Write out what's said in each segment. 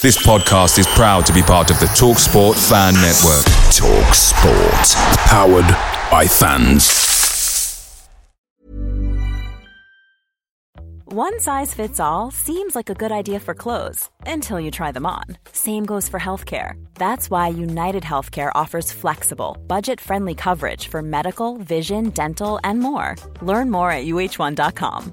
This podcast is proud to be part of the TalkSport Fan Network. TalkSport, powered by fans. One size fits all seems like a good idea for clothes until you try them on. Same goes for healthcare. That's why United Healthcare offers flexible, budget friendly coverage for medical, vision, dental, and more. Learn more at uh1.com.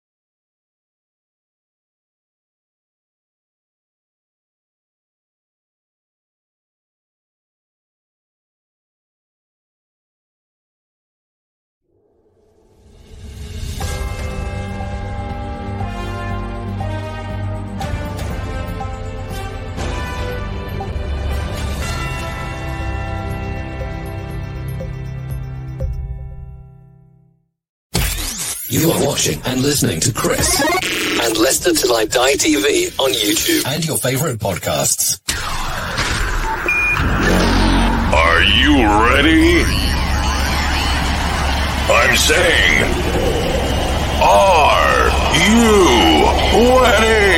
Are watching and listening to Chris and Leicester Till I Die TV on YouTube and your favorite podcasts. Are you ready? I'm saying, are you ready?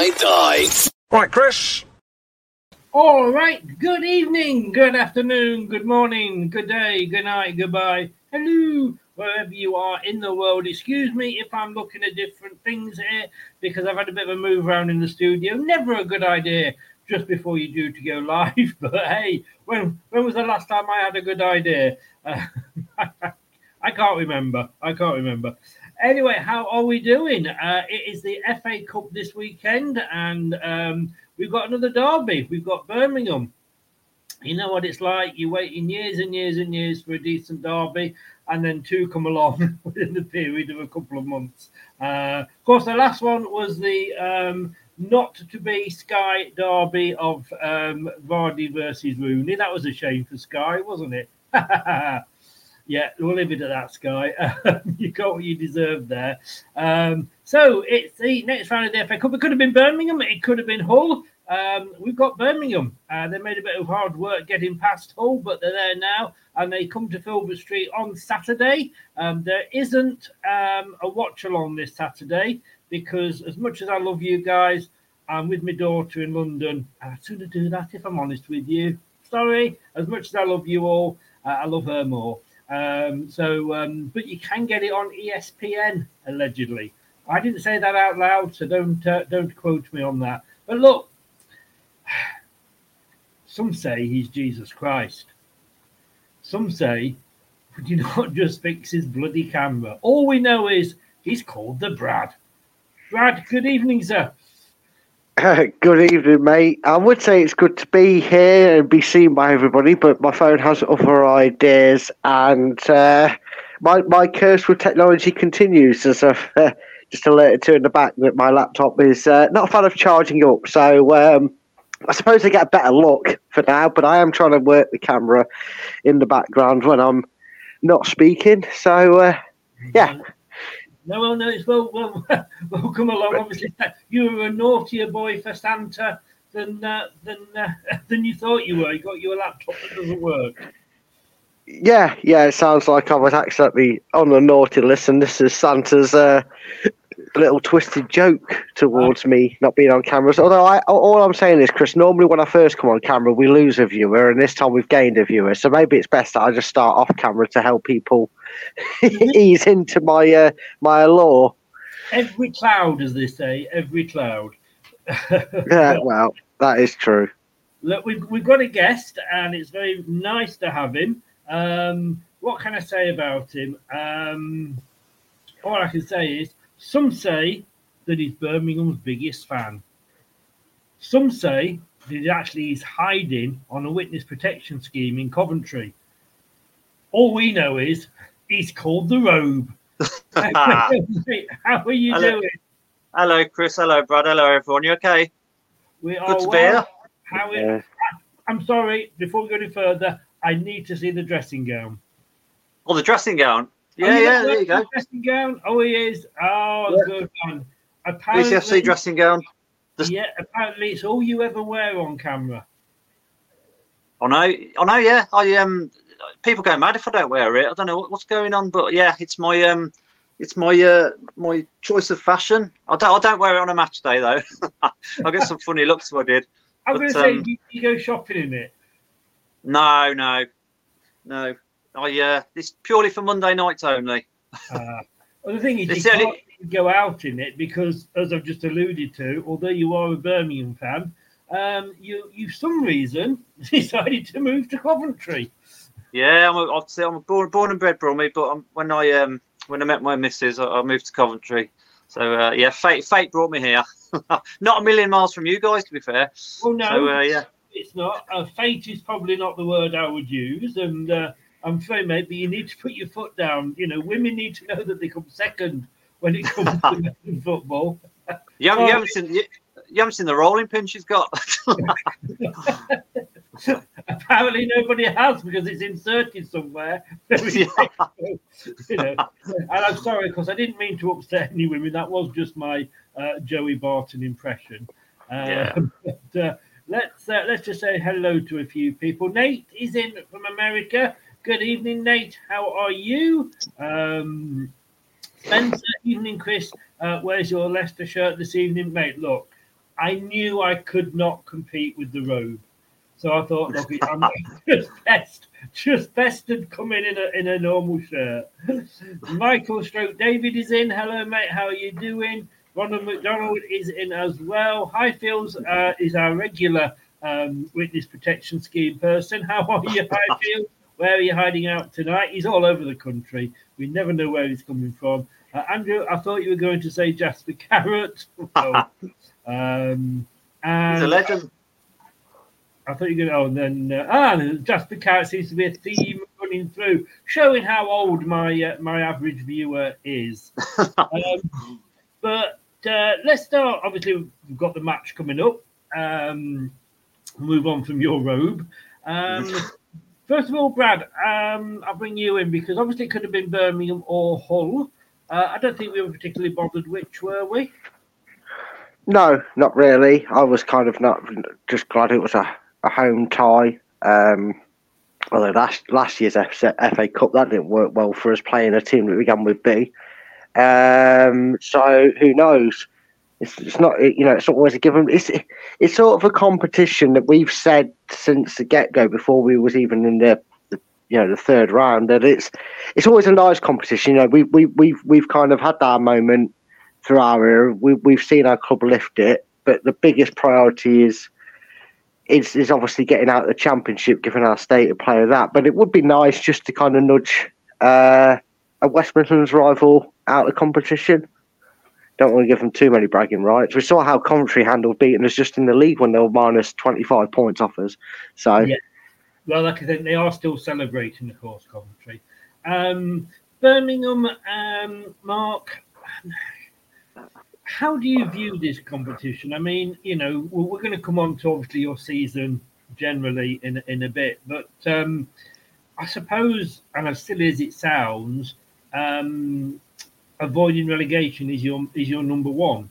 I Die. Right, Chris. All right. Good evening, good afternoon, good morning, good day, good night, goodbye, hello, wherever you are in the world. Excuse me if I'm looking at different things here because I've had a bit of a move around in the studio. Never a good idea just before you do to go live. But hey, when when was the last time I had a good idea? Uh, I can't remember. I can't remember. Anyway, how are we doing? Uh, it is the FA Cup this weekend, and um, we've got another derby. We've got Birmingham. You know what it's like. You're waiting years and years and years for a decent derby, and then two come along within the period of a couple of months. Uh, of course, the last one was the um, not to be Sky derby of um, Vardy versus Rooney. That was a shame for Sky, wasn't it? yeah, we'll leave it at that, Sky. you got what you deserved there. Um, so it's the next round of the FA Cup. It could have been Birmingham. It could have been Hull. Um, we've got Birmingham. Uh, they made a bit of hard work getting past Hull, but they're there now, and they come to Filbert Street on Saturday. Um, there isn't um, a watch along this Saturday because, as much as I love you guys, I'm with my daughter in London. I'd sooner do that if I'm honest with you. Sorry, as much as I love you all, uh, I love her more. Um, so, um, but you can get it on ESPN allegedly. I didn't say that out loud, so don't uh, don't quote me on that. But look, some say he's Jesus Christ. Some say, would you not just fix his bloody camera? All we know is he's called the Brad. Brad, good evening, sir. good evening, mate. I would say it's good to be here and be seen by everybody, but my phone has other ideas, and uh, my my curse with technology continues as I've uh, just alerted to in the back that my laptop is uh, not a fan of charging up. So um, I suppose I get a better look for now, but I am trying to work the camera in the background when I'm not speaking. So uh, yeah, No, well, no, it's well, well, welcome along. Obviously, you were a naughtier boy for Santa than uh, than uh, than you thought you were. You got your laptop that doesn't work. yeah, yeah. It sounds like I was accidentally on the naughty list, and this is Santa's uh, little twisted joke towards me not being on cameras. Although I, all I'm saying is, Chris, normally when I first come on camera, we lose a viewer, and this time we've gained a viewer. So maybe it's best that I just start off camera to help people ease into my uh, my allure. Every cloud, as they say, every cloud. Yeah, well, that is true. Look, we've, we've got a guest, and it's very nice to have him. Um, what can I say about him? Um, all I can say is some say that he's Birmingham's biggest fan. Some say that he actually is hiding on a witness protection scheme in Coventry. All we know is he's called the Robe. How are you Hello. doing? Hello, Chris. Hello, Brad. Hello, everyone. You okay? We are Good to be here. How it, Yeah. I'm sorry, before we go any further, I need to see the dressing gown. Oh, the dressing gown. Oh, Yeah, you yeah, there you the go. Dressing gown. Oh, he is. Oh, Yeah. good man. Apparently, BCFC dressing gown. The- yeah, apparently it's all you ever wear on camera. I know. I know. Yeah. I um. People go mad if I don't wear it. I don't know what, what's going on, but yeah, it's my um. It's my uh my choice of fashion. I don't I don't wear it on a match day though. I get some funny looks if I did. I'm going to say um, you, you go shopping in it. No, no, no. I uh. It's purely for Monday nights only. Uh, well, the thing is, It's you only- can't go out in it because, as I've just alluded to, although you are a Birmingham fan, um, you, you, for some reason, decided to move to Coventry. Yeah, I'm a, obviously I'm a born born and bred Brummy, but um, when I um when I met my missus, I, I moved to Coventry. So uh, yeah, fate fate brought me here. Not a million miles from you guys, to be fair. Well, no, So uh, yeah, it's not. Uh, fate is probably not the word I would use, and uh, I'm afraid, mate, but you need to put your foot down. You know, women need to know that they come second when it comes to football. you haven't, Oh, you haven't seen you, you haven't seen the rolling pin she's got. Apparently, nobody has because it's inserted somewhere. Yeah. you know, and I'm sorry because I didn't mean to upset any women. That was just my uh, Joey Barton impression. Uh, Yeah. but, uh, let's uh, let's just say hello to a few people. Nate is in from America. Good evening, Nate. How are you? Um, Spencer, evening, Chris. Uh, where's your Leicester shirt this evening, mate? Look, I knew I could not compete with the robe, so I thought, look, I'm just best, just best to come in a, in a normal shirt. Michael Stroke David is in. Hello, mate. How are you doing? Ronald McDonald is in as well. Highfields uh, is our regular um, witness protection scheme person. How are you, Highfield? Where are you hiding out tonight? He's all over the country. We never know where he's coming from. Uh, Andrew, I thought you were going to say Jasper Carrott. Well, um, He's a and legend. I thought you were going to, oh, and then, uh, ah, Jasper Carrott seems to be a theme running through, showing how old my uh, my average viewer is. um, but uh, let's start. Obviously, we've got the match coming up. Um, move on from your robe. Um, first of all, Brad, um, I'll bring you in because obviously it could have been Birmingham or Hull. Uh, I don't think we were particularly bothered which, were we? No, not really. I was kind of not just glad it was a, a home tie. Um, although last last year's FA, Cup that didn't work well for us playing a team that began with B. Um, so who knows? It's, it's not you know it's not always a given. It's it's sort of a competition that we've said since the get go before we was even in the, the you know the third round that it's it's always a nice competition. You know we we we've we've kind of had our moment through our era. We, we've seen our club lift it, but the biggest priority is is, is obviously getting out of the championship, given our state of play of that. But it would be nice just to kind of nudge uh, a West Midlands rival out of competition. don't want to give them too many bragging rights. We saw how Coventry handled beating us just in the league when they were minus 25 points off us. So, Yeah. Well, like I said, they are still celebrating, of course, Coventry. Um, Birmingham, um, Mark, how do you view this competition? I mean, you know, we're, going to come on to obviously your season generally in in a bit, but um, I suppose, and as silly as it sounds, um, avoiding relegation is your is your number one.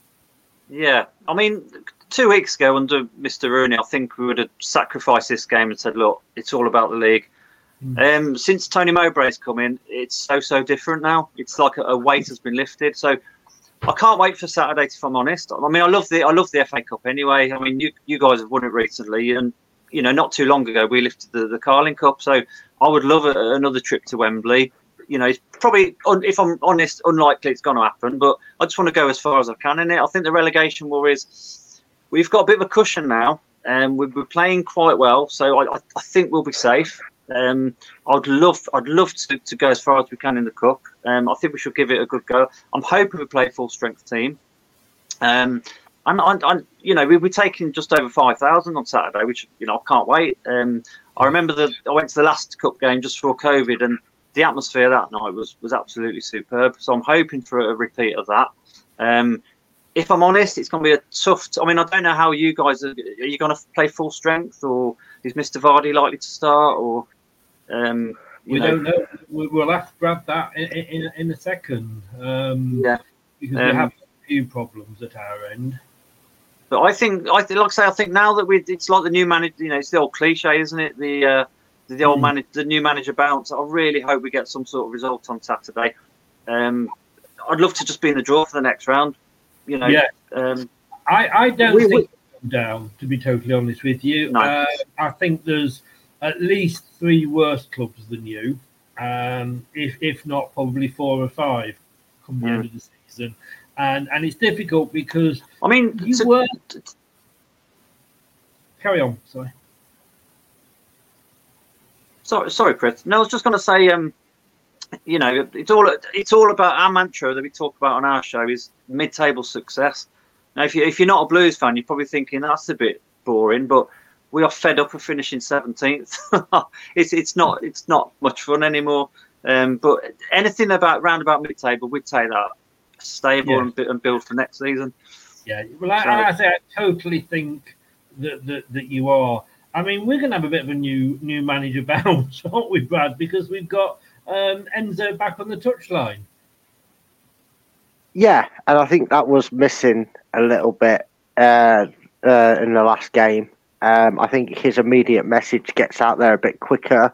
Yeah, I mean, two weeks ago under Mr. Rooney, I think we would have sacrificed this game and said, "Look, it's all about the league." Um, since Tony Mowbray's come in, it's so so different now. It's like a, a weight has been lifted. So I can't wait for Saturday. If I'm honest, I mean, I love the I love the FA Cup anyway. I mean, you you guys have won it recently, and you know, not too long ago we lifted the the Carling Cup. So I would love a, another trip to Wembley. You know, it's probably, if I'm honest, unlikely it's going to happen. But I just want to go as far as I can in it. I think the relegation war is we've got a bit of a cushion now, um, and we're, we're playing quite well. So I, I think we'll be safe. Um, I'd love, I'd love to, to go as far as we can in the cup. Um, I think we should give it a good go. I'm hoping we play a full strength team. Um, and, you know, we, we're taking just over five thousand on Saturday, which you know I can't wait. Um, I remember that I went to the last cup game just before COVID, and the atmosphere that night was was absolutely superb. So I'm hoping for a repeat of that. Um, if I'm honest, it's going to be a tough. T- I mean, I don't know how you guys are. Are you going to play full strength, or is Mr. Vardy likely to start, or um, We know, don't know. We- We'll have to grab that in in, in a second. Um, Yeah. because we Um, have a few problems at our end. But I think, I like I say, I think now that we, it's like the new manager. You know, it's the old cliche, isn't it? The uh, the, the old Mm. manager, the new manager bounce. I really hope we get some sort of result on Saturday. Um, I'd love to just be in the draw for the next round. You know, Yeah. um, I, I don't We- think we down, to be totally honest with you. No. Uh, I think there's at least three worse clubs than you, um, if if not probably four or five come the Mm. end of the season. And and it's difficult because I mean, you to- were. Carry on, sorry. Sorry, sorry, Chris. No, I was just going to say, um, you know, it's all it's all about our mantra that we talk about on our show is mid-table success. Now, if you if you're not a Blues fan, you're probably thinking that's a bit boring, but we are fed up of finishing 17th. it's it's not it's not much fun anymore. Um, but anything about round about mid-table, we'd take that stable Yeah. and, and build for next season. Yeah, well, I, So- I, say I totally think that, that that you are. I mean, we're going to have a bit of a new new manager bounce, aren't we, Brad? Because we've got um, Enzo back on the touchline. Yeah, and I think that was missing a little bit uh, uh, in the last game. Um, I think his immediate message gets out there a bit quicker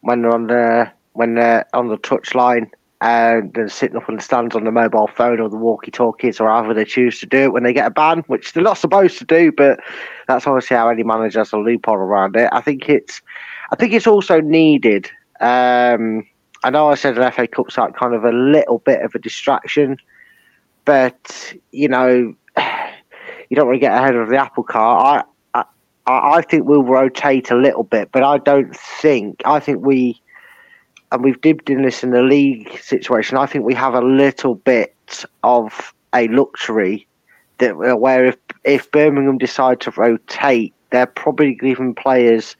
when they're on the when they're on the touchline and they're sitting up in the stands on the mobile phone or the walkie-talkies or however they choose to do it when they get a ban, which they're not supposed to do, but that's obviously how any manager has a loophole around it. I think it's I think it's also needed. Um, I know I said an FA Cup's like kind of a little bit of a distraction, but you know, you don't want to get ahead of the apple cart. I, I, think we'll rotate a little bit, but I don't think. I think we, and we've dipped in this in the league situation. I think we have a little bit of a luxury that where if if Birmingham decide to rotate, they're probably giving players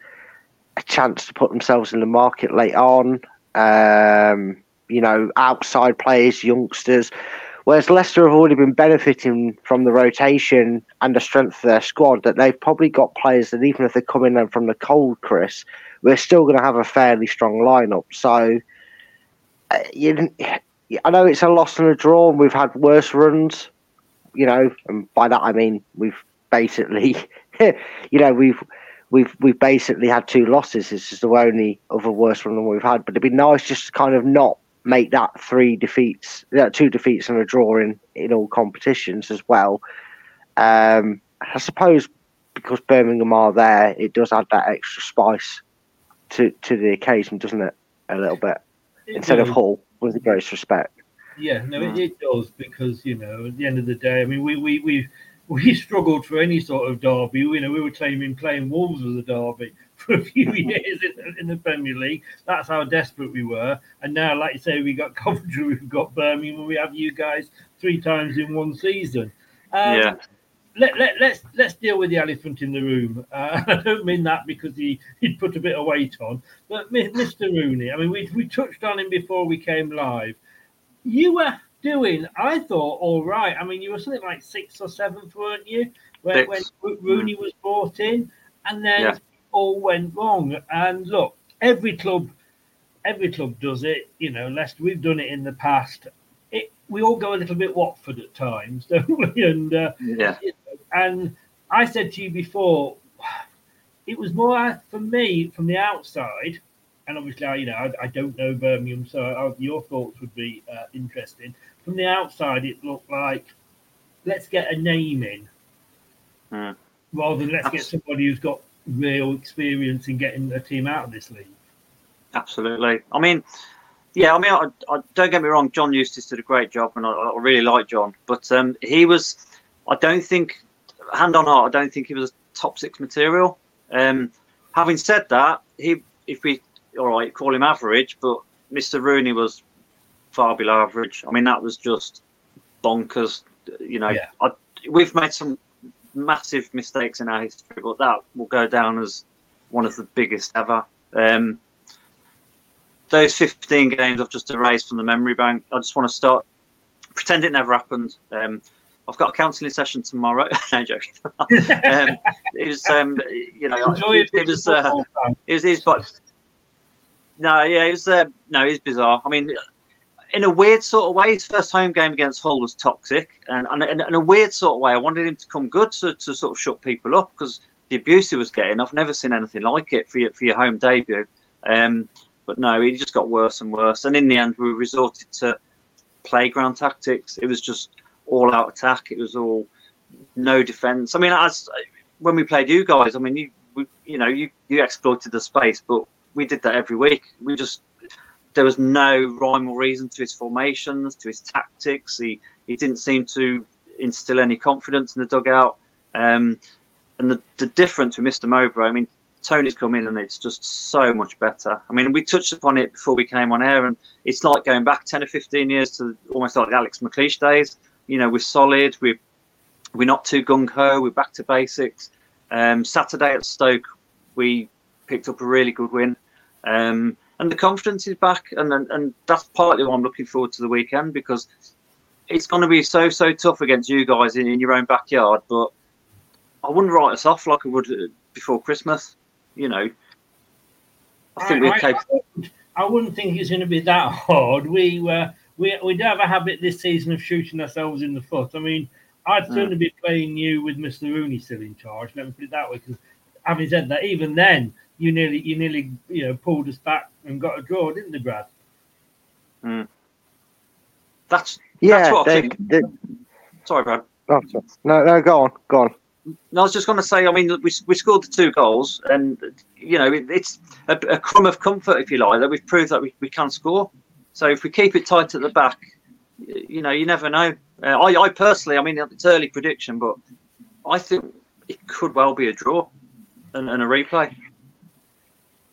a chance to put themselves in the market late on. Um, you know, outside players, youngsters. Whereas Leicester have already been benefiting from the rotation and the strength of their squad, that they've probably got players that even if they come in from the cold, Chris, we're still going to have a fairly strong lineup. So, uh, you, I know it's a loss and a draw, and we've had worse runs, you know, and by that I mean we've basically, you know, we've we've we've basically had two losses. This is the only other worse run than we've had. But it'd be nice just to kind of not make that three defeats, yeah, two defeats and a draw in in all competitions as well. Um, I suppose because Birmingham are there, it does add that extra spice to to the occasion, doesn't it? A little bit It instead of does. Hull, with the greatest respect. Yeah, no, it, it does because you know at the end of the day, I mean, we we we we struggled for any sort of derby. You know, we were claiming playing Wolves as a derby for a few years in, in the Premier League. That's how desperate we were. And now, like you say, we got Coventry, we've got Birmingham, and we have you guys three times in one season. Um, Yeah. Let, let, let's let's deal with the elephant in the room. Uh, I don't mean that because he he'd put a bit of weight on, but Mr. Rooney. I mean, we we touched on him before we came live. You were doing, I thought, all right. I mean, you were something like sixth or seventh, weren't you? When, when Rooney was brought in, and then Yeah. All went wrong. And look, every club, every club does it. You know, Leicester, we've done it in the past. It, we all go a little bit Watford at times, don't we? And uh, Yeah. and I said to you before, it was more for me from the outside, and obviously, I, you know, I, I don't know Birmingham, so I, your thoughts would be uh, interesting. From the outside, it looked like let's get a name in Hmm. rather than let's get somebody who's got real experience in getting a team out of this league. Absolutely. I mean, yeah. I mean, I, I, don't get me wrong. John Eustace did a great job, and I, I really like John. But um, he was. I don't think, hand on heart, I don't think he was top six material. Um, having said that, he if we all right call him average, but Mr. Rooney was far below average. I mean, that was just bonkers. You know, Yeah. I, we've made some massive mistakes in our history, but that will go down as one of the biggest ever. Um, those 15 games I've just erased from the memory bank. I just want to start pretend it never happened. Um, I've got a counselling session tomorrow. no joking. um, it was, um, you know, Enjoy it, it. it was, uh, it was, it was, but no, yeah, it was, uh, no, it was bizarre. I mean, in a weird sort of way, his first home game against Hull was toxic, and, and, in a weird sort of way, I wanted him to come good to, to sort of shut people up because the abuse he was getting, I've never seen anything like it for your, for your home debut. Um, but no, he just got worse and worse, and in the end, we resorted to playground tactics. It was just all out attack. It was all no defense. I mean, as when we played you guys, I mean, you we, you know you you exploited the space, but we did that every week. We just there was no rhyme or reason to his formations, to his tactics. He he didn't seem to instill any confidence in the dugout. Um, and the, the difference with Mr. Mowbray, I mean, Tony's come in and it's just so much better. I mean, we touched upon it before we came on air, and it's like going back 10 or 15 years to almost like Alex McLeish days. You know, we're solid, we're, we're not too gung ho, we're back to basics. Um, Saturday at Stoke, we picked up a really good win. Um, and the confidence is back, and, and and that's partly why I'm looking forward to the weekend because it's going to be so so tough against you guys in, in your own backyard. But I wouldn't write us off like I would uh, before Christmas. You know, I think we're capable. I, wouldn't, think it's going to be that hard. We uh, we we do have a habit this season of shooting ourselves in the foot. I mean, I'd Mm. certainly be playing you with Mr. Rooney still in charge. Let me put it that way. Because having said that, even then, you nearly you nearly you know pulled us back and got a draw, didn't you, Brad? That's Yeah, that's what I think. they, Sorry, Brad. oh, sorry. no, no, go on, go on. No, I was just going to say. I mean, we, we scored the two goals, and you know, it, it's a, a crumb of comfort, if you like, that we've proved that we, we can score. So if we keep it tight at the back, you know, you never know. Uh, I, I personally, I mean, it's early prediction, but I think it could well be a draw and, and a replay.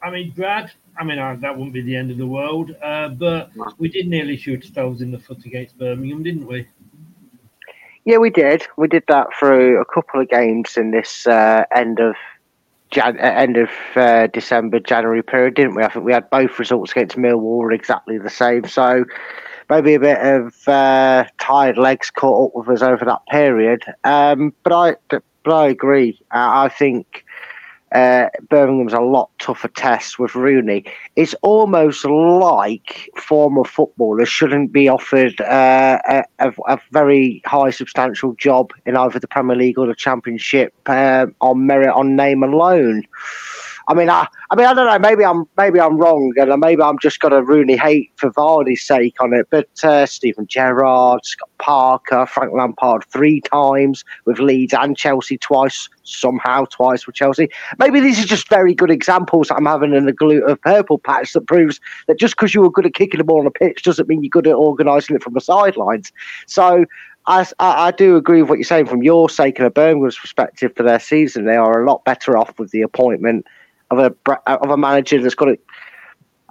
I mean, Brad. I mean, uh, that wouldn't be the end of the world, uh, but we did nearly shoot ourselves in the foot against Birmingham, didn't we? Yeah, we did. We did that through a couple of games in this uh, end of Jan- uh, end of uh, December, January period, didn't we? I think we had both results against Millwall were exactly the same. So maybe a bit of uh, tired legs caught up with us over that period. Um, but I but I agree. Uh, I think uh, Birmingham's a lot tougher test with Rooney. It's almost like former footballers shouldn't be offered uh, a, a, very high, substantial job in either the Premier League or the Championship uh, on merit on name alone. I mean, I, I mean, I don't know. Maybe I'm, maybe I'm wrong, and maybe I'm just got a Rooney hate for Vardy's sake on it. But uh, Steven Gerrard, Scott Parker, Frank Lampard three times with Leeds and Chelsea twice, somehow twice with Chelsea. Maybe these are just very good examples I'm having in the glue of purple patch that proves that just because you were good at kicking the ball on the pitch doesn't mean you're good at organising it from the sidelines. So. I, I, I do agree with what you're saying from your sake and a Birmingham's perspective for their season. They are a lot better off with the appointment of a of a manager that's got it.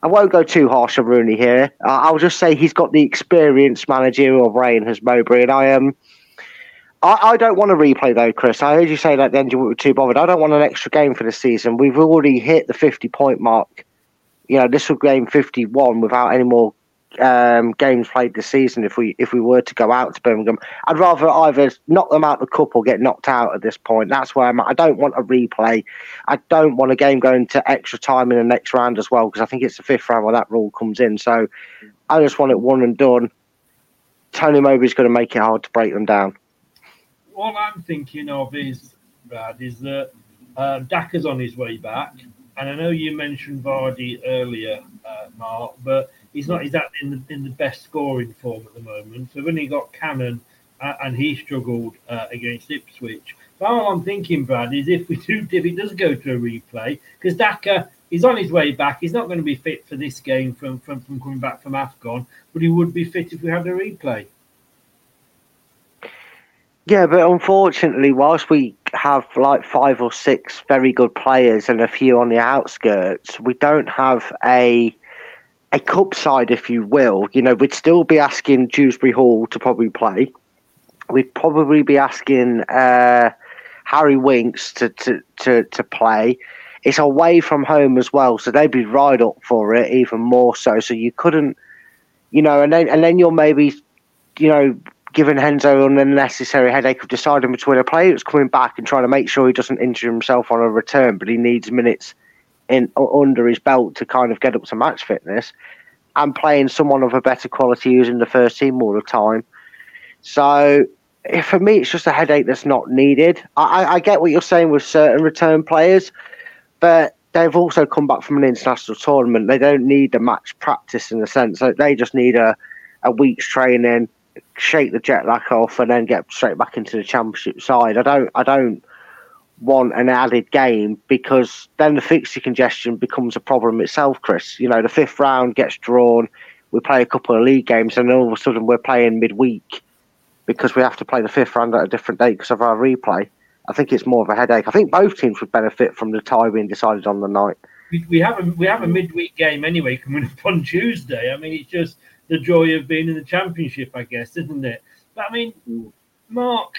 I won't go too harsh on Rooney here. Uh, I'll just say he's got the experienced managerial brain as Mowbray, and I am. Um, I, I don't want to replay though, Chris. I heard you say that then you were too bothered. I don't want an extra game for the season. We've already hit the fifty point mark. You know, this will game fifty one without any more um, games played this season if we if we were to go out to Birmingham. I'd rather either knock them out the cup or get knocked out at this point. That's where I'm at. I don't want a replay. I don't want a game going to extra time in the next round as well because I think it's the fifth round where that rule comes in. So I just want it one and done. Tony Mowbray's going to make it hard to break them down. All I'm thinking of is, Brad, is that uh, Daka's on his way back. And I know you mentioned Vardy earlier, uh, Mark, but he's not exactly in the in the best scoring form at the moment. So when he got Cannon uh, and he struggled uh, against Ipswich. So all I'm thinking, Brad, is if we do if it does go to a replay, because Daka is on his way back, he's not going to be fit for this game from, from from coming back from Afcon, but he would be fit if we had a replay. Yeah, but unfortunately, whilst we have like five or six very good players and a few on the outskirts, we don't have a a cup side, if you will, you know, we'd still be asking Dewsbury Hall to probably play. We'd probably be asking uh, Harry Winks to, to, to, to play. It's away from home as well, so they'd be right up for it, even more so. So you couldn't, you know, and then and then you're maybe, you know, giving Enzo an unnecessary headache of deciding between a player that's coming back and trying to make sure he doesn't injure himself on a return, but he needs minutes in under his belt to kind of get up to match fitness and playing someone of a better quality in the first team all the time. So eh, for me, it's just a headache that's not needed. I, I get what you're saying with certain return players, but they've also come back from an international tournament. They don't need a match practice in the sense they just need a, a week's training, shake the jet lag off, and then get straight back into the championship side. I don't. I don't want an added game because then the fixture congestion becomes a problem itself, Chris. You know, the fifth round gets drawn, we play a couple of league games, and all of a sudden we're playing midweek because we have to play the fifth round at a different date because of our replay. I think it's more of a headache. I think both teams would benefit from the tie being decided on the night. We, we have a we have a midweek game anyway coming up on Tuesday. I mean, it's just the joy of being in the championship, I guess, isn't it? But I mean, mm. Mark,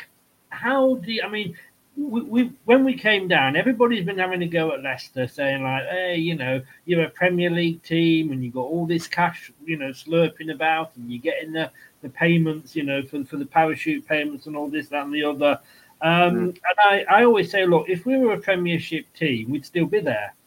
how do you, I mean? We, we, when we came down, everybody's been having a go at Leicester, saying like, "Hey, you know, you're a Premier League team, and you got all this cash, you know, slurping about, and you're getting the the payments, you know, for for the parachute payments and all this, that, and the other." Um, mm. And I, I always say, look, if we were a Premiership team, we'd still be there.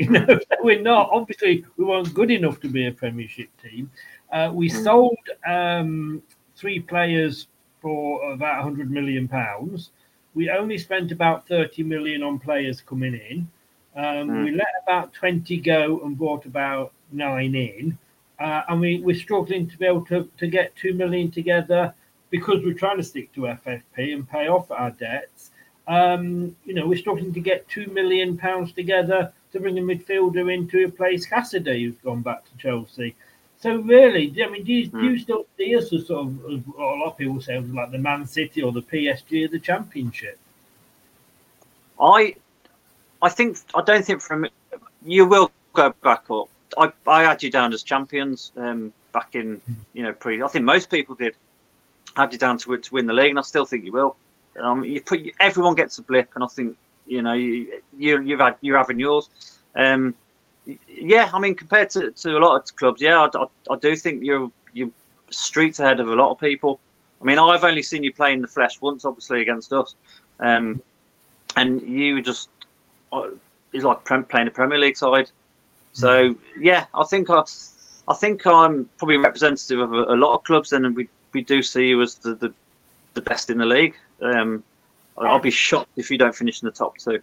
You know, we're not. Obviously, we weren't good enough to be a Premiership team. Uh, we mm. sold um, three players for about 100 million pounds we only spent about 30 million on players coming in. Um, mm. We let about 20 go and brought about nine in. Uh, and we, we're struggling to be able to, to get 2 million together because we're trying to stick to FFP and pay off our debts. Um, you know, we're struggling to get 2 million pounds together to bring a midfielder in to replace Cassidy, who's gone back to Chelsea. So really, I mean, do you, do you hmm. still see us as sort of, as a lot of people say, like the Man City or the PSG of the Championship? I, I think I don't think from you will go back up. I, I had you down as champions um, back in you know pre. I think most people did had you down to to win the league, and I still think you will. Um, you put everyone gets a blip, and I think you know you, you you've had you're having yours. Um, yeah, I mean, compared to, to a lot of clubs, yeah, I, I, I, do think you're you're streets ahead of a lot of people. I mean, I've only seen you play in the flesh once, obviously against us, um, and you just uh, it's like playing a Premier League side. So yeah, I think I, I think I'm probably representative of a, a lot of clubs, and we we do see you as the the, the best in the league. Um, I'll be shocked if you don't finish in the top two.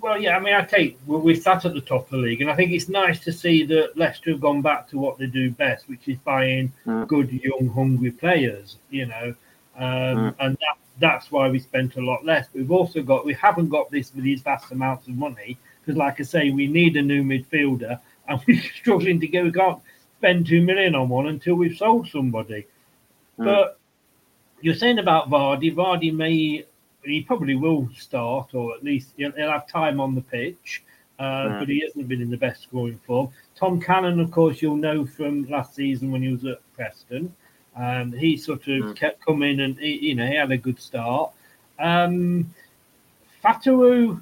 Well, yeah, I mean, I take we sat at the top of the league, and I think it's nice to see that Leicester have gone back to what they do best, which is buying mm. good, young, hungry players. You know, um, mm. and that, that's why we spent a lot less. We've also got we haven't got this with these vast amounts of money because, like I say, we need a new midfielder, and we're struggling to go. We can't spend two million on one until we've sold somebody. Mm. But you're saying about Vardy. Vardy may he probably will start, or at least he'll, he'll have time on the pitch. uh, Yeah. but he hasn't been in the best scoring form. Tom Cannon, of course, you'll know from last season when he was at Preston. Um, he sort of Mm. kept coming and he, you know he had a good start. Um, Fatawu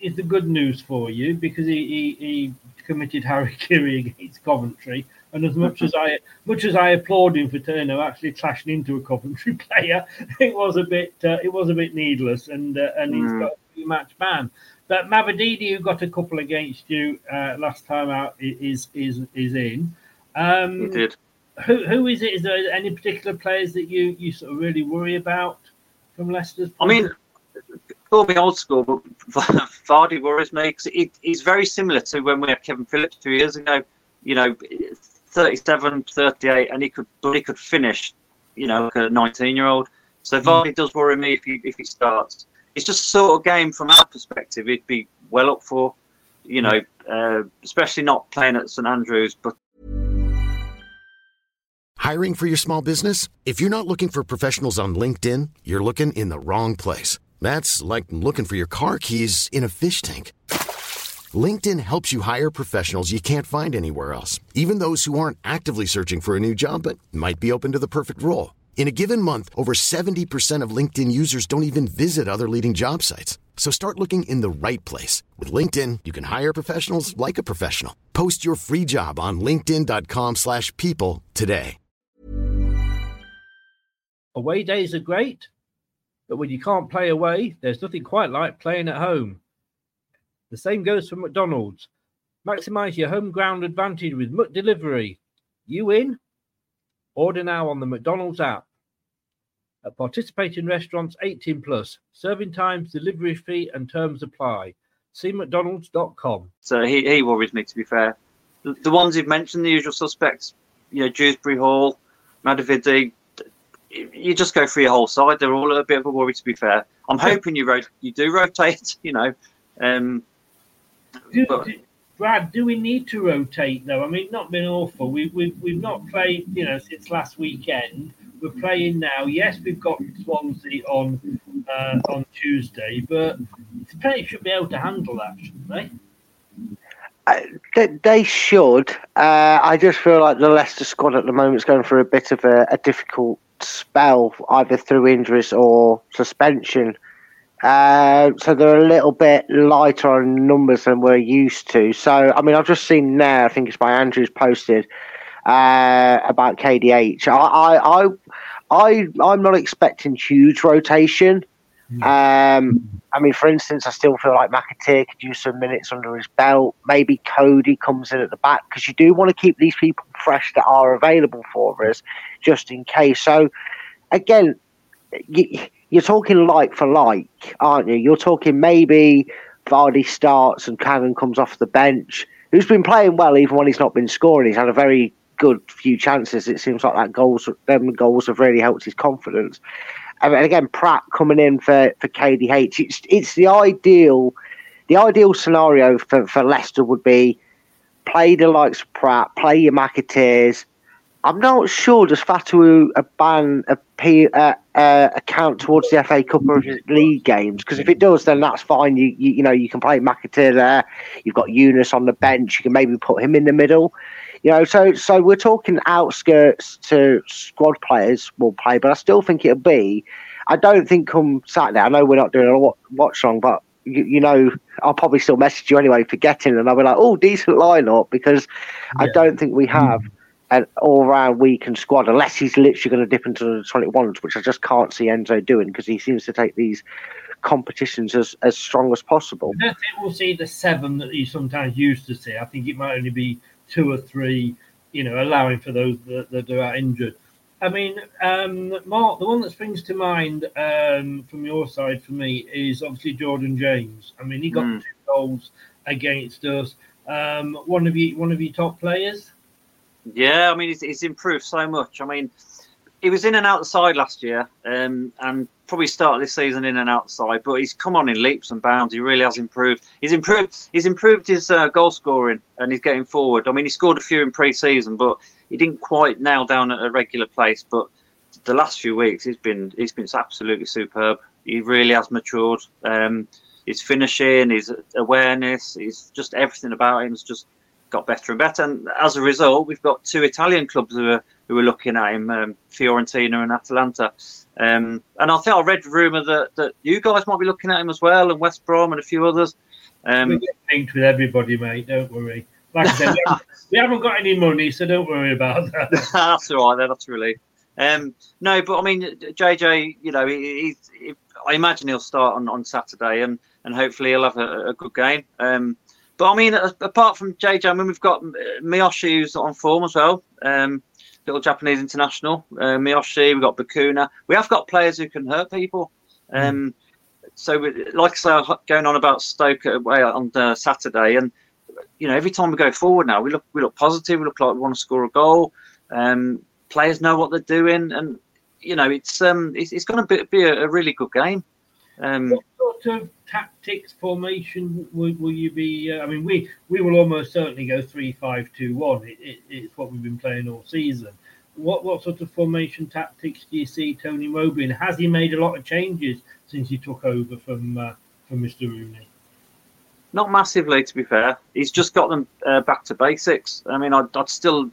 is the good news for you because he, he, he committed hara-kiri against Coventry, and as much as I much as I applaud him for Turner actually clashing into a Coventry player, it was a bit uh, it was a bit needless, and uh, and he's Mm. got a match ban. But Mavididi, who got a couple against you uh, last time out, is is is in. Um, He did. who who is it? Is there any particular players that you you sort of really worry about from Leicester's? I mean, call me old school, but Vardy worries me because he's very similar to when we had Kevin Phillips two years ago. You know, 37, 38, and he could, but he could finish. You know, like a nineteen-year-old. So Vardy does worry me if he if he starts. It's just sort of game from our perspective. He'd be well up for. You know, uh, especially not playing at St Andrews, but Hiring for your small business? If you're not looking for professionals on LinkedIn, you're looking in the wrong place. That's like looking for your car keys in a fish tank. LinkedIn helps you hire professionals you can't find anywhere else, even those who aren't actively searching for a new job but might be open to the perfect role. In a given month, over 70% of LinkedIn users don't even visit other leading job sites. So start looking in the right place. With LinkedIn, you can hire professionals like a professional. Post your free job on linkedin.com/people slash people today. away days are great, but when you can't play away, there's nothing quite like playing at home. The same goes for McDonald's. Maximize your home ground advantage with McDelivery. You in? Order now on the McDonald's app. At participating restaurants 18 plus, serving times, delivery fee, and terms apply. See McDonald's.com. So he, he worries me, to be fair. The, the ones you've mentioned, the usual suspects, you know, Dewsbury Hall, Mavididi, you just go through your whole side. They're all a bit of a worry, to be fair. I'm hoping you rot- you do rotate, you know. Um, Brad, do we need to rotate though? I mean, not been awful. We, we've we've not played, you know, since last weekend. We're playing now. Yes, we've got Swansea on uh, on Tuesday, but Spain should be able to handle that, shouldn't they? Uh, they, they should. Uh, I just feel like the Leicester squad at the moment is going through a bit of a, a difficult spell, either through injuries or suspension. Uh, so they're a little bit lighter on numbers than we're used to. So, I mean, I've just seen now, I think it's by Andrews posted uh, about KDH. I, I, I, I, I'm not expecting huge rotation. Um, I mean, for instance, I still feel like McAteer could use some minutes under his belt. Maybe Coady comes in at the back because you do want to keep these people fresh that are available for us, just in case. So, again, you, you're talking like for like, aren't you? You're talking maybe Vardy starts and Cannon comes off the bench, who's been playing well even when he's not been scoring. He's had a very good few chances. It seems like that goals, them goals have really helped his confidence. And again, Praet coming in for, for KDH. It's it's the ideal the ideal scenario for, for Leicester would be play the likes of Praet, play your McAteers. I'm not sure does Fatu a ban a, P, uh, uh, account towards the FA Cup or League games? Because if it does, then that's fine. You, you you know you can play McAteer there. You've got Yunus on the bench. You can maybe put him in the middle. You know, so so we're talking outskirts to squad players will play, but I still think it'll be. I don't think come Saturday. I know we're not doing a wa- watch long, but you, you know, I'll probably still message you anyway for getting, and I'll be like, oh, decent lineup because I don't think we have an all-round weakened squad unless he's literally going to dip into the 21s, which I just can't see Enzo doing because he seems to take these competitions as as strong as possible. I don't think we'll see the seven that you sometimes used to see. I think it might only be two or three, you know, allowing for those that, that are injured. I mean, um, Mark, the one that springs to mind um, from your side for me is obviously Jordan James. I mean, he got Mm. two goals against us. Um, one of you, one of your top players. Yeah, I mean, he's, improved so much. I mean, he was in and outside last year, um, and probably started this season in and outside. But he's come on in leaps and bounds. He really has improved. He's improved. He's improved his uh, goal scoring, and he's getting forward. I mean, he scored a few in pre-season, but he didn't quite nail down at a regular place. But the last few weeks, he's been he's been absolutely superb. He really has matured. Um, his finishing, his awareness, his just everything about him has just got better and better. And as a result, we've got two Italian clubs who are who are looking at him, um, Fiorentina and Atalanta. Um, and I think I read rumour that, that you guys might be looking at him as well, and West Brom and a few others. Um, we get linked with everybody, mate. Don't worry. Like I said, we, haven't, we haven't got any money, so don't worry about that. that's all right. Then that's a relief. Um, no, but I mean, JJ, you know, he, he, he, I imagine he'll start on, on Saturday, and and hopefully he'll have a, a good game. Um, but I mean, apart from JJ, I mean, we've got Miyoshi who's on form as well. Um, little Japanese international, uh, Miyoshi. We've got Bacuna. We have got players who can hurt people. Um, mm. So, we, like I say, going on about Stoke away on uh, Saturday, and you know, every time we go forward now, we look we look positive. We look like we want to score a goal. Um, players know what they're doing, and you know, it's um, it's, it's going to be, be a, a, really good game. Um, of tactics formation will, will you be? Uh, I mean, we we will almost certainly go three five two one. It, it, it's what we've been playing all season. What what sort of formation tactics do you see Tony Mowbray? And has he made a lot of changes since he took over from uh, from Mr. Rooney? Not massively, to be fair. He's just got them uh, back to basics. I mean, I'd, I'd, still.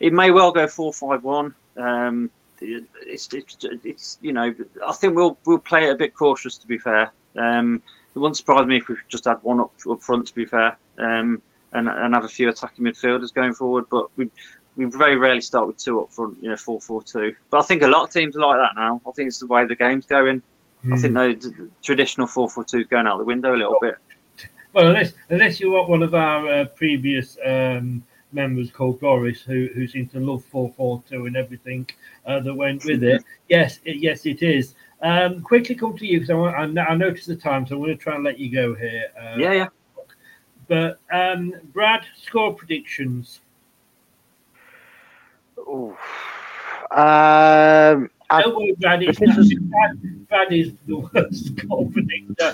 It may well go four five one. Um, it's, it's, it's you know I think we'll we'll play it a bit cautious to be fair. Um, it wouldn't surprise me if we just had one up up front to be fair, um, and and have a few attacking midfielders going forward. But we we very rarely start with two up front, you know, four four two. But I think a lot of teams are like that now. I think it's the way the game's going. Mm. I think hmm. the traditional four four two is going out the window a little bit. Well, unless unless you want one of our uh, previous um, members called Boris, who who seems to love four four two and everything uh, that went with it. Yes, it, yes, it is. Um, quickly come to you because I, I, I noticed the time, so I'm going to try and let you go here. Uh, yeah, yeah. But um, Brad, score predictions. Ooh. Um, don't worry, Brad. It's Brad, Brad is the worst score predictor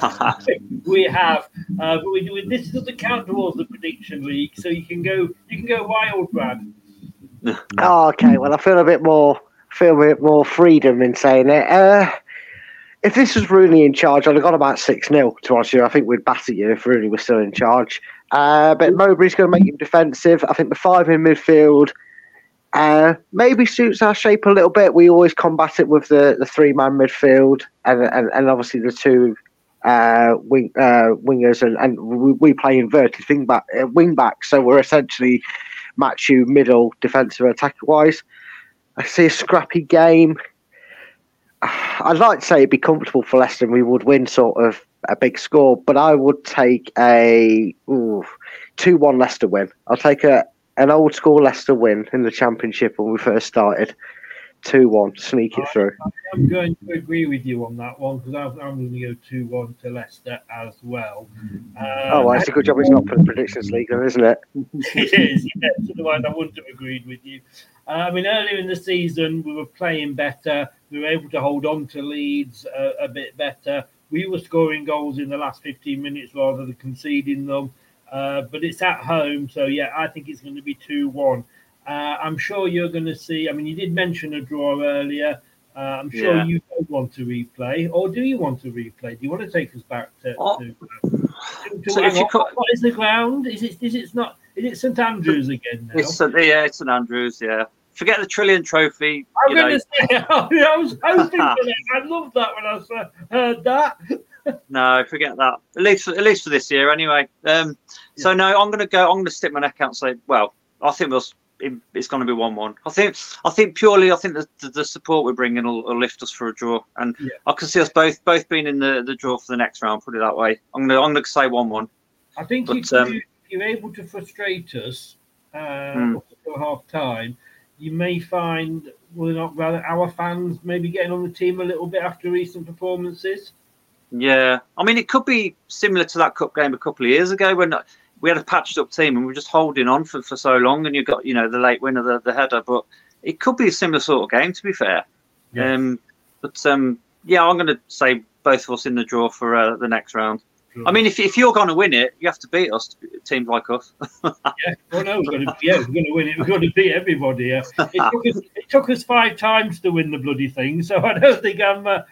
we have. Uh, but we do this doesn't count towards the prediction week, so you can go you can go wild, Brad. oh, okay. Well, I feel a bit more feel a bit more freedom in saying it. Uh, if this was Rooney in charge, I'd have got about 6 0 to answer you. I think we'd batter you if Rooney was still in charge. Uh, but Mowbray's going to make him defensive. I think the five in midfield uh, maybe suits our shape a little bit. We always combat it with the, the three man midfield and, and, and obviously the two uh, wing, uh, wingers, and, and we, we play inverted wing back, uh, wing back, so we're essentially match you middle defensive attack wise. I see a scrappy game. I'd like to say it'd be comfortable for Leicester and we would win sort of a big score, but I would take a 2 1 Leicester win. I'll take a an old school Leicester win in the Championship when we first started. 2 1, sneak it through. I'm going to agree with you on that one because I'm, I'm going to go 2 1 to Leicester as well. Um, oh, well, it's a good job it's not for the Predictions League, though, isn't it? it is, yes. Otherwise, I wouldn't have agreed with you. Uh, I mean, earlier in the season, we were playing better. We were able to hold on to leads a, a bit better. We were scoring goals in the last 15 minutes rather than conceding them. Uh, but it's at home, so yeah, I think it's going to be 2 1. Uh, I'm sure you're going to see. I mean, you did mention a draw earlier. Uh, I'm sure yeah. you don't want to replay, or do you want to replay? Do you want to take us back to? Oh. to, to, so if you what, what is the ground? Is it? Is it not? Is it St Andrews again now? It's, yeah, it's St Andrews. Yeah. Forget the Trillion Trophy. I'm going to say, I was hoping for that. I loved that when I heard that no, forget that. At least, at least for this year, anyway. Um, yeah. So no, I'm going to go. I'm going to stick my neck out and say, well, I think we'll. It's going to be one-one. I think. I think purely. I think the, the, the support we're bringing will, will, lift us for a draw, and yeah. I can see us both both being in the, the draw for the next round. Put it that way. I'm going to. I'm going to say one-one. I think but, if, um, you, you're able to frustrate us uh, mm. half time, you may find we're not rather our fans maybe getting on the team a little bit after recent performances. Yeah, I mean, it could be similar to that cup game a couple of years ago when we had a patched up team and we were just holding on for, for so long, and you got you know the late winner, the, the header. But it could be a similar sort of game, to be fair. Yeah. Um, but um, yeah, I'm going to say both of us in the draw for uh, the next round. I mean, if, if you're going to win it, you have to beat us, teams like us. yeah, well, no, we're going to, yeah, we're going to win it. We're going to beat everybody. Yeah. It, took us, it took us five times to win the bloody thing, so I don't think I'm uh,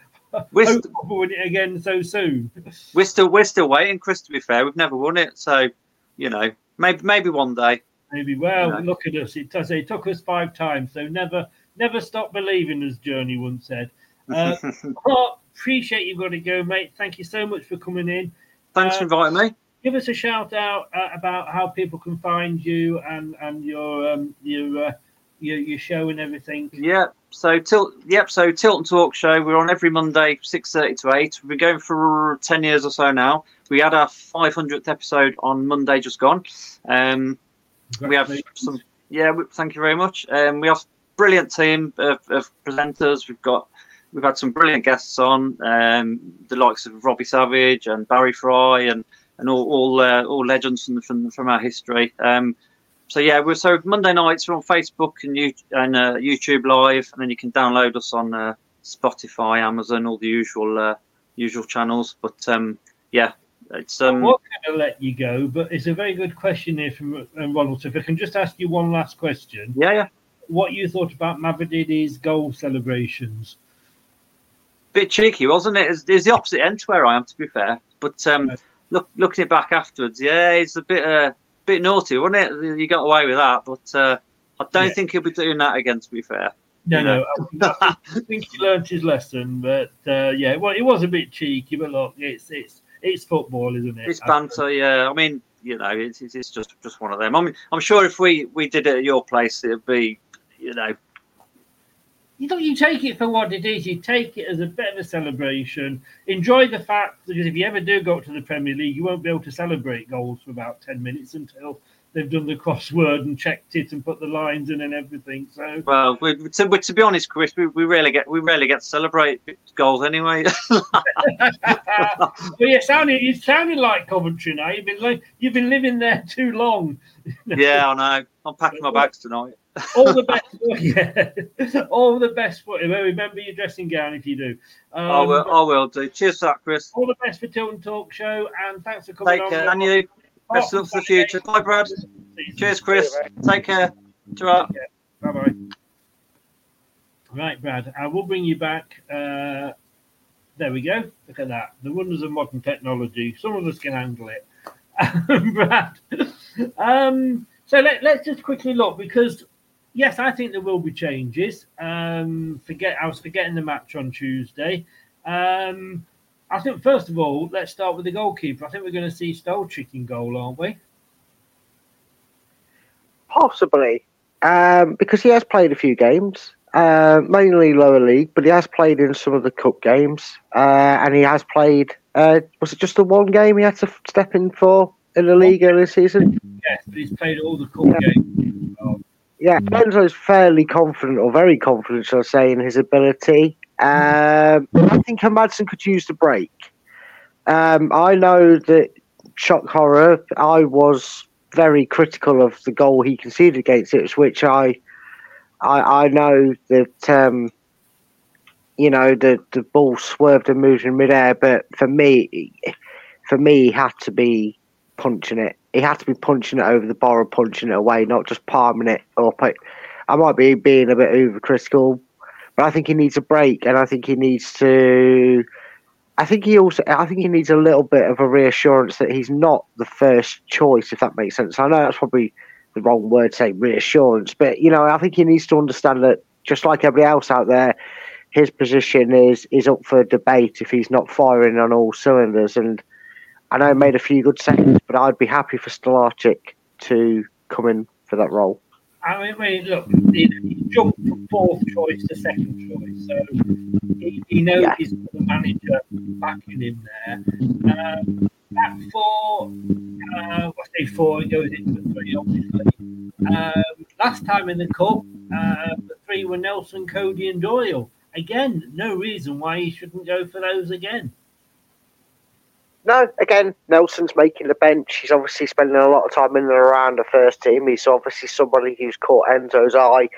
We're, st- to win it again so soon. we're still we're still waiting, Chris. To be fair, we've never won it, so you know maybe maybe one day. Maybe. Well, No. look at us. It does. It took us five times, so never, never stop believing, as Journey once said. Uh, Mark, appreciate you got to go, mate. Thank you so much for coming in. Thanks Uh, for inviting me. Give us a shout out uh, about how people can find you and and your um, your uh, your, your show and everything. Yeah. So tilt. Yep. So Tilton Talk show. We're on every Monday, six thirty to eight. We've been going for ten years or so now. We had our five hundredth episode on Monday, just gone. Um, we have some. Yeah. we- Thank you very much. Um, we have brilliant team of, of presenters. We've got. We've had some brilliant guests on, um, the likes of Robbie Savage and Barry Fry, and and all all, uh, all legends from from from our history. Um, so yeah, we're so Monday nights we're on Facebook and you and uh, YouTube live, and then you can download us on uh, Spotify, Amazon, all the usual uh, usual channels. But um, yeah, it's um, was going to let you go, but it's a very good question here from um, Ronald. So if I can just ask you one last question. yeah, yeah, What you thought about Mavididi's goal celebrations? Bit cheeky, wasn't it? It's, it's the opposite end to where I am, to be fair. But um, look, looking it back afterwards, yeah, it's a bit uh, bit naughty, wasn't it? You got away with that, but uh, I don't Yeah. think he'll be doing that again. To be fair, No, no. I think, I think- I think he learned his lesson, but uh, yeah, well, it was a bit cheeky. But look, it's it's it's football, isn't it? It's banter, yeah. I mean, you know, it's, it's it's just just one of them. I mean, I'm sure if we we did it at your place, it'd be, you know, You don't. You take it for what it is. You take it as a bit of a celebration. Enjoy the fact because if you ever do go up to the Premier League, you won't be able to celebrate goals for about ten minutes until they've done the crossword and checked it and put the lines in and everything. So well, we, to, to be honest, Chris, we, we rarely get we rarely get to celebrate goals anyway. well, you sounded you sounded like Coventry now. You've been like you've been living there too long. yeah, I know. I'm packing my bags tonight. All the best, yeah. All the best for you. Remember your dressing gown if you do. Um, I will. I will do. Cheers, for that Chris. All the best for Tilton Talk Show, and thanks for coming Take on. care, and you. Best of luck for the future. Bye, Brad. Cheers, Chris. Take care. Ta-ra. Bye bye. Right, Brad. I will bring you back. Uh, there we go. Look at that. The wonders of modern technology. Some of us can handle it. Brad. Um, so let, let's just quickly look because, yes, I think there will be changes. Um, forget I was forgetting the match on Tuesday. Um, I think first of all, let's start with the goalkeeper. I think we're going to see Stolarczyk in goal, aren't we? Possibly, um, because he has played a few games, uh, mainly lower league, but he has played in some of the cup games, uh, and he has played. Uh, was it just the one game he had to step in for in the league earlier this season? Yes, but he's played all the cup games. Yeah, Enzo is fairly confident, or very confident, shall I say, in his ability. Um, I think Madsen could use the break. Um, I know that shock horror. I was very critical of the goal he conceded against Ipswich. I, I, I know that um, you know the the ball swerved and moved in midair, but for me, for me, he had to be punching it. He had to be punching it over the bar and punching it away, not just palming it up. I, I might be being a bit overcritical, but I think he needs a break, and I think he needs to. I think he also. I think he needs a little bit of a reassurance that he's not the first choice, if that makes sense. I know that's probably the wrong word, to say reassurance, but you know, I think he needs to understand that just like everybody else out there, his position is is up for debate if he's not firing on all cylinders. And I know he made a few good saves, but I'd be happy for Stolarczyk to come in for that role. I mean, look, he, he jumped from fourth choice to second choice, so he, he knows Yeah. he's got the manager backing him there. Um, back four, uh, I say four, it goes into three, obviously. Um, last time in the cup, uh, the three were Nelson, Coady, and Doyle. Again, no reason why he shouldn't go for those again. No, again, Nelson's making the bench. He's obviously spending a lot of time in and around the first team. He's obviously somebody who's caught Enzo's eye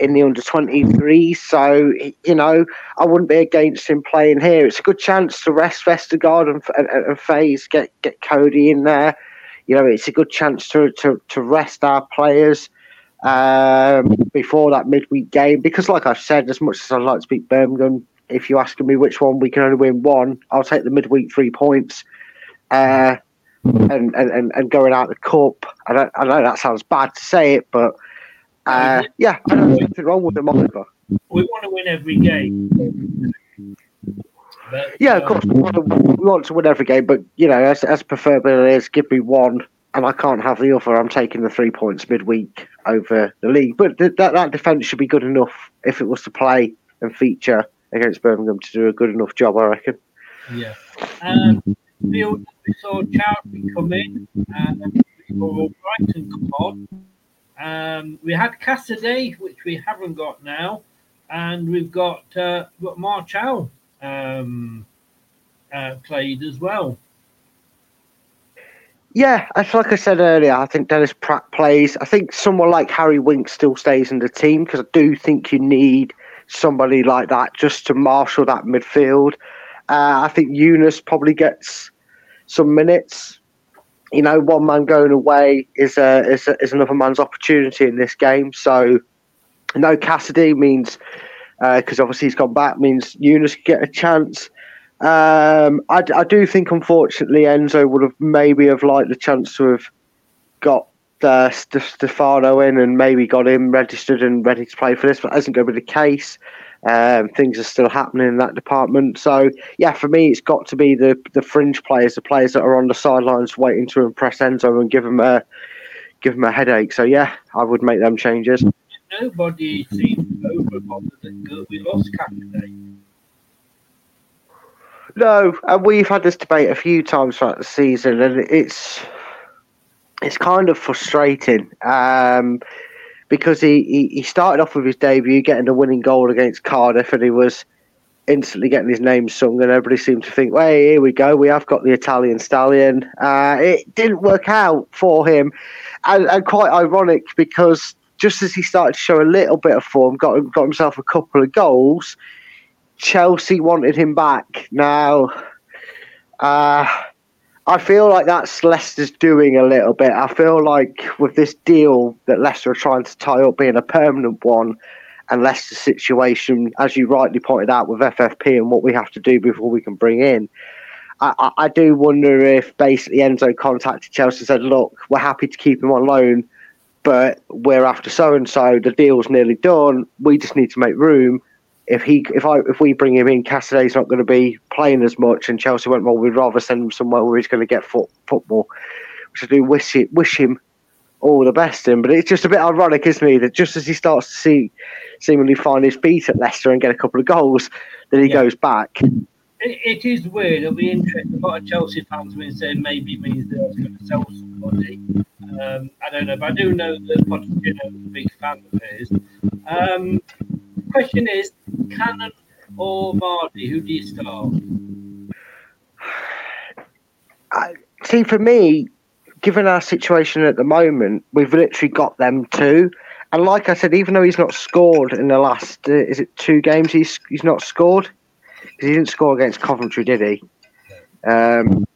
in the under 23. So, you know, I wouldn't be against him playing here. It's a good chance to rest Vestergaard and, and, and Faes, get, get Coady in there. You know, it's a good chance to, to, to rest our players um, before that midweek game. Because, like I've said, as much as I'd like to beat Birmingham, if you're asking me which one we can only win one, I'll take the midweek three points. Uh, and, and, and, and going out the cup. I don't I know that sounds bad to say it, but uh, yeah, I don't see anything wrong with them either. We want to win every game. But, Yeah, of uh, course we want to, we want to win every game, but you know, as as preferably is, give me one, and I can't have the other. I'm taking the three points midweek over the league, but th- that that defence should be good enough if it was to play and feature against Birmingham to do a good enough job, I reckon. Yeah. Um, field, we saw Chelsea come in, and Brighton come on. Um, we had Casadei, which we haven't got now, and we've got uh, got um, uh, played as well. Yeah, it's like I said earlier, I think Dennis Praet plays. I think someone like Harry Wink still stays in the team because I do think you need somebody like that just to marshal that midfield. Uh, I think Yunus probably gets some minutes. You know, one man going away is a, is, a, is another man's opportunity in this game. So, no Casadei means because obviously he's gone back means Yunus get a chance. Um, I, I do think, unfortunately, Enzo would have maybe have liked the chance to have got uh, Stefano in and maybe got him registered and ready to play for this, but that isn't going to be the case. Um, things are still happening in that department. So, yeah, for me, it's got to be the, the fringe players, the players that are on the sidelines waiting to impress Enzo and give him a give him a headache. So, yeah, I would make them changes. Nobody seems over bothered that we lost Casadei. No, and we've had this debate a few times throughout the season, and it's it's kind of frustrating um, because he, he, he started off with his debut getting a winning goal against Cardiff, and he was instantly getting his name sung, and everybody seemed to think, "Well, here we go, we have got the Italian stallion." Uh, it didn't work out for him, and, and quite ironic because just as he started to show a little bit of form, got got himself a couple of goals. Chelsea wanted him back. Now, uh, I feel like that's Leicester's doing a little bit. I feel like with this deal that Leicester are trying to tie up being a permanent one, and Leicester's situation, as you rightly pointed out, with FFP and what we have to do before we can bring in. I, I, I do wonder if basically Enzo contacted Chelsea and said, "Look, we're happy to keep him on loan, but we're after so and so. The deal's nearly done. We just need to make room." If he if I if we bring him in, Casadei's not going to be playing as much, and Chelsea went well. We'd rather send him somewhere where he's going to get foot, football, which I do wish it, wish him all the best in. But it's just a bit ironic, isn't it, that just as he starts to see seemingly find his feet at Leicester and get a couple of goals, that he Yeah. goes back. It, it is weird. It'll be interesting. A lot of Chelsea fans will say maybe it means they're going to sell somebody. Um, I don't know, but I do know that Pochettino is a big fan of his. Um, question is, Cannon or Vardy? Who do you start? I, see, for me, given our situation at the moment, we've literally got them two. And like I said, even though he's not scored in the last, uh, is it two games? He's he's not scored because he didn't score against Coventry, did he? Um,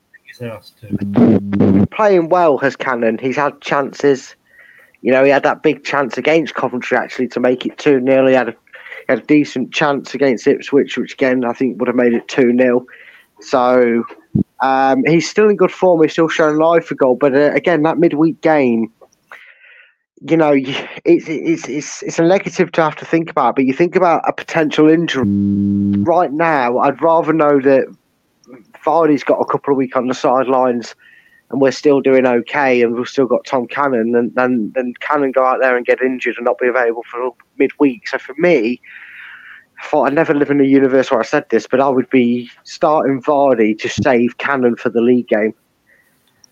playing well has Cannon. He's had chances. You know, he had that big chance against Coventry actually to make it 2 0. He had a, a decent chance against Ipswich, which again I think would have made it 2 0. So um, he's still in good form. He's still showing life for goal. But uh, again, that midweek game, you know, it's, it's, it's, it's a negative to have to think about. But you think about a potential injury. Right now, I'd rather know that Vardy's got a couple of weeks on the sidelines and we're still doing okay and we've still got Tom Cannon and then then Cannon go out there and get injured and not be available for midweek. So for me, I thought I'd never live in a universe where I said this, but I would be starting Vardy to save Cannon for the league game.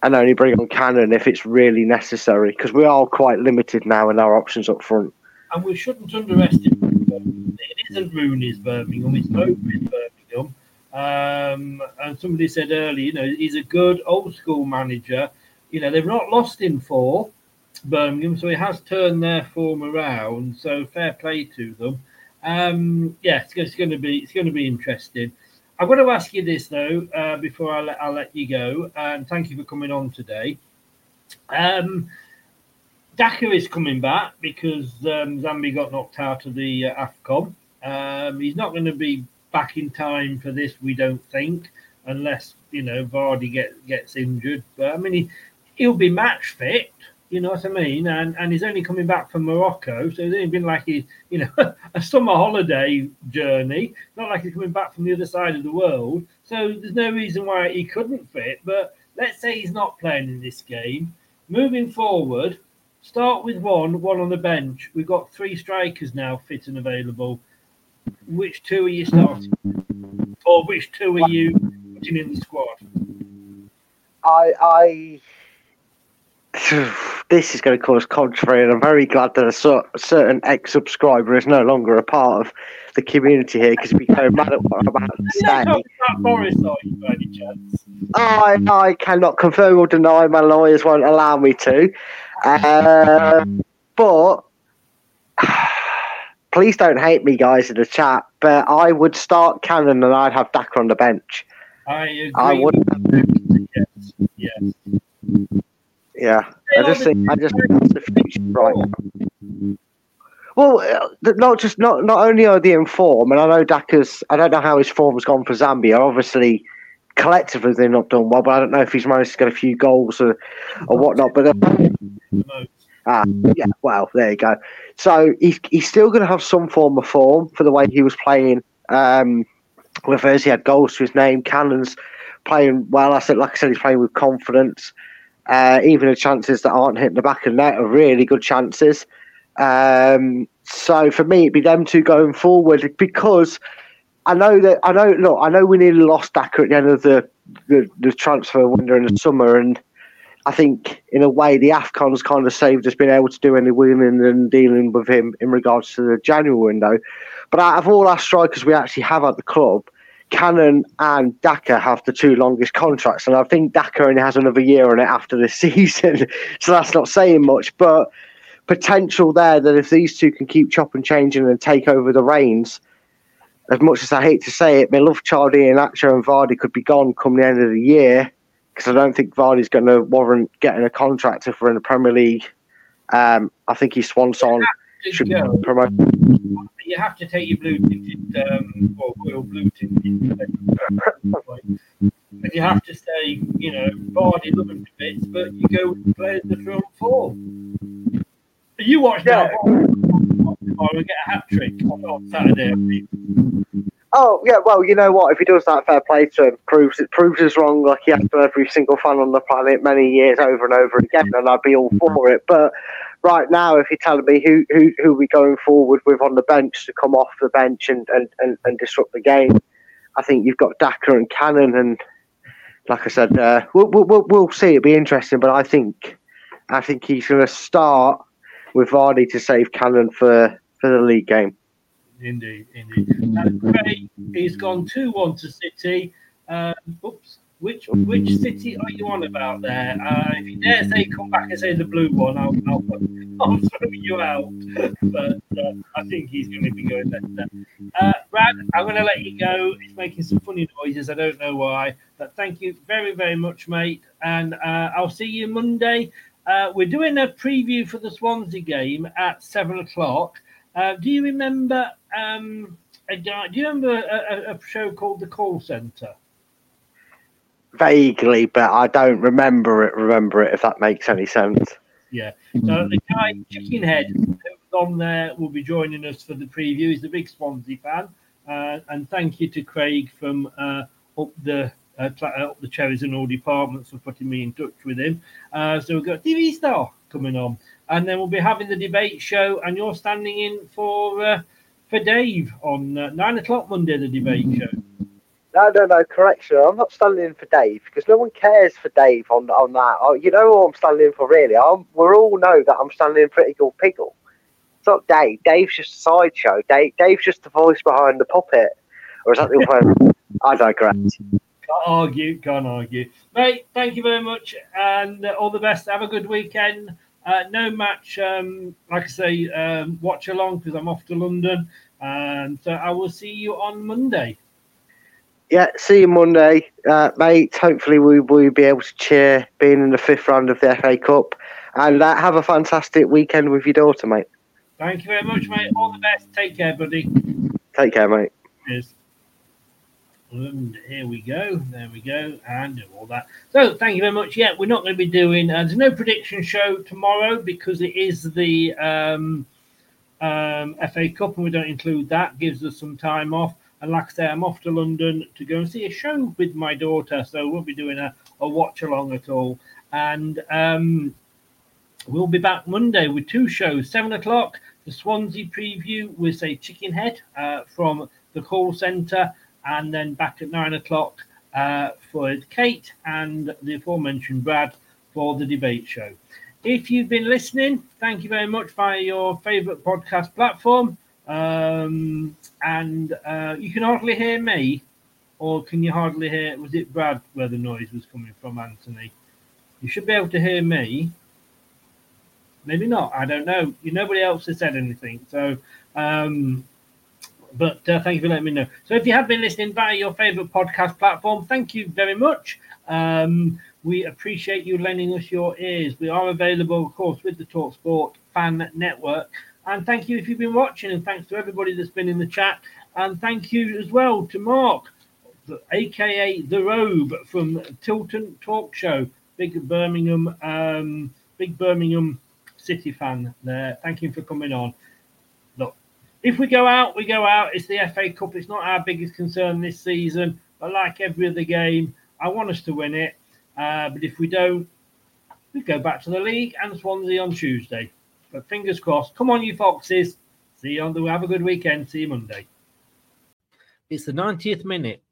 And only bring on Cannon if it's really necessary because we are quite limited now in our options up front. And we shouldn't underestimate. It isn't Rooney's Birmingham, it's Mowbray's Birmingham. Um, and somebody said earlier, you know, he's a good old school manager. You know, they've not lost in four, Birmingham, so he has turned their form around. So fair play to them. Um, yeah, it's, it's going to be it's going to be interesting. I've got to ask you this though uh, before I let I'll let you go, and thank you for coming on today. Um, Daka is coming back because um, Zambi got knocked out of the uh, AFCON. Um, he's not going to be back in time for this. We don't think, unless you know Vardy get, gets injured. But I mean, he, he'll be match fit. You know what I mean? And and he's only coming back from Morocco, so it's only been like he, you know, a summer holiday journey. Not like he's coming back from the other side of the world. So there's no reason why he couldn't fit. But let's say he's not playing in this game. Moving forward, start with one, one on the bench. We've got three strikers now fit and available. Which two are you starting? Or which two are you putting in the squad? I, I, this is going to cause controversy, and I'm very glad that a cer- certain ex-subscriber is no longer a part of the community here because we go mad at what I'm about to say. about are you, by any chance? I, I cannot confirm or deny. My lawyers won't allow me to. Uh, but please don't hate me, guys, in the chat. But I would start Cannon and I'd have Daka on the bench. I agree. I would. Yes, yes. Yeah, I just think I just think that's the future right now. Well, uh, not just not not only are they in form, and I know Daka's. I don't know how his form's gone for Zambia. Obviously, collectively they've not done well, but I don't know if he's managed to get a few goals or or whatnot. But uh, ah, yeah, well, there you go. So he's he's still going to have some form of form for the way he was playing. Um, with us, he had goals to his name. Cannon's playing well. I said, like I said, he's playing with confidence. Uh, even the chances that aren't hitting the back of the net are really good chances. Um, so for me, it'd be them two going forward because I know that I know. Look, I know we nearly lost Daka at the end of the the, the transfer window in the summer, and I think in a way the Afcons kind of saved us being able to do any winning and dealing with him in regards to the January window. But out of all our strikers we actually have at the club, Cannon and Daka have the two longest contracts, and I think Daka only has another year on it after this season, so that's not saying much. But potential there that if these two can keep chopping, changing, and take over the reins, as much as I hate to say it, my love child Iheanacho and Vardy could be gone come the end of the year because I don't think Vardy's going to warrant getting a contract if we're in the Premier League. Um, I think his swan song should be promoted. You have to take your blue tinted, um, or royal blue tinted. And you have to say, you know, Vardy loving to bits, but you go with the players that are on form. You watch that tomorrow and get a hat trick on, on Saturday. Oh yeah, well you know what? If he does that, fair play to him. Proves it proves us wrong, like he has to every single fan on the planet many years over and over again, and I'd be all for it. But right now, if you're telling me who who who we going forward with on the bench to come off the bench and and, and, and disrupt the game, I think you've got Daka and Cannon, and like I said, uh, we'll, we'll we'll we'll see. It'll be interesting, but I think I think he's going to start with Vardy to save Cannon for for the league game. Indeed, indeed. And Craig, he's gone 2 1 to City. Um, oops. Which which city are you on about there? Uh, if you dare say come back and say the blue one, I'll, I'll, I'll throw you out. But uh, I think he's going to be going better. Uh, Brad, I'm going to let you go. It's making some funny noises. I don't know why. But thank you very, very much, mate. And uh, I'll see you Monday. Uh, we're doing a preview for the Swansea game at seven o'clock. Uh, do you remember? Um, a guy, do you remember a, a, a show called The Call Centre? Vaguely, but I don't remember it. Remember it if that makes any sense. Yeah. So the guy Chickenhead who was on there will be joining us for the preview. He's a big Swansea fan, uh, and thank you to Craig from uh, up the uh, uh, up the cherries and all departments for putting me in touch with him. Uh, so we've got TV Star coming on, and then we'll be having the debate show, and you're standing in for uh, for Dave on uh, nine o'clock Monday. The debate show. No, no, no. Correction. I'm not standing in for Dave because no one cares for Dave on on that. Oh, you know who I'm standing in for, really? I'm, we all know that I'm standing in for Iggle Piggle. It's not Dave. Dave's just a sideshow. Dave, Dave's just the voice behind the puppet. Or is that the other? I digress. Can't argue, can't argue. Mate, thank you very much and all the best. Have a good weekend. Uh, no match, um, like I say, um, watch along because I'm off to London. And uh, I will see you on Monday. Yeah, see you Monday, uh, mate. Hopefully, we will be able to cheer being in the fifth round of the FA Cup. And uh, have a fantastic weekend with your daughter, mate. Thank you very much, mate. All the best. Take care, buddy. Take care, mate. Cheers. And here we go. There we go. And all that. So thank you very much. Yeah, we're not going to be doing. Uh, there's no prediction show tomorrow because it is the um, um, FA Cup, and we don't include that. Gives us some time off. And like I say, I'm off to London to go and see a show with my daughter, so we won't be doing a, a watch along at all. And um, we'll be back Monday with two shows. Seven o'clock, the Swansea preview with say Chicken Head uh, from the call centre, and then back at nine o'clock uh, for Kate and the aforementioned Brad for the debate show. If you've been listening, thank you very much via your favourite podcast platform. Um, and uh, you can hardly hear me, or can you hardly hear? Was it Brad where the noise was coming from, Anthony? You should be able to hear me. Maybe not. I don't know. You nobody else has said anything. So, um, but uh, thank you for letting me know. So, if you have been listening via your favorite podcast platform, thank you very much. Um, we appreciate you lending us your ears. We are available, of course, with the Talksport Fan Network. And thank you if you've been watching, and thanks to everybody that's been in the chat. And thank you as well to Mark, aka The Robe from Tilton Talk Show, big Birmingham, um, big Birmingham City fan there. Thank you for coming on. If we go out, we go out. It's the FA Cup. It's not our biggest concern this season. But like every other game, I want us to win it. Uh, but if we don't, we go back to the league and Swansea on Tuesday. But fingers crossed. Come on, you foxes. See you on the. Have a good weekend. See you Monday. It's the 90th minute.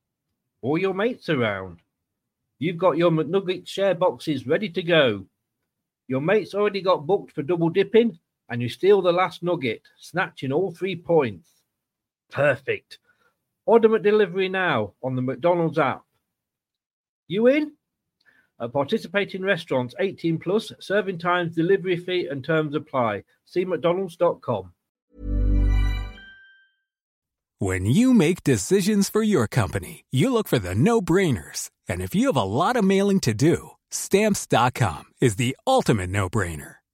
All your mates around. You've got your McNugget share boxes ready to go. Your mates already got booked for double dipping, and you steal the last nugget, snatching all three points. Perfect. Order McDelivery now on the McDonald's app. You in? At participating restaurants 18 plus, serving times, delivery fee, and terms apply. See McDonald's.com. When you make decisions for your company, you look for the no brainers. And if you have a lot of mailing to do, stamps.com is the ultimate no brainer.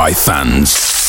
by fans.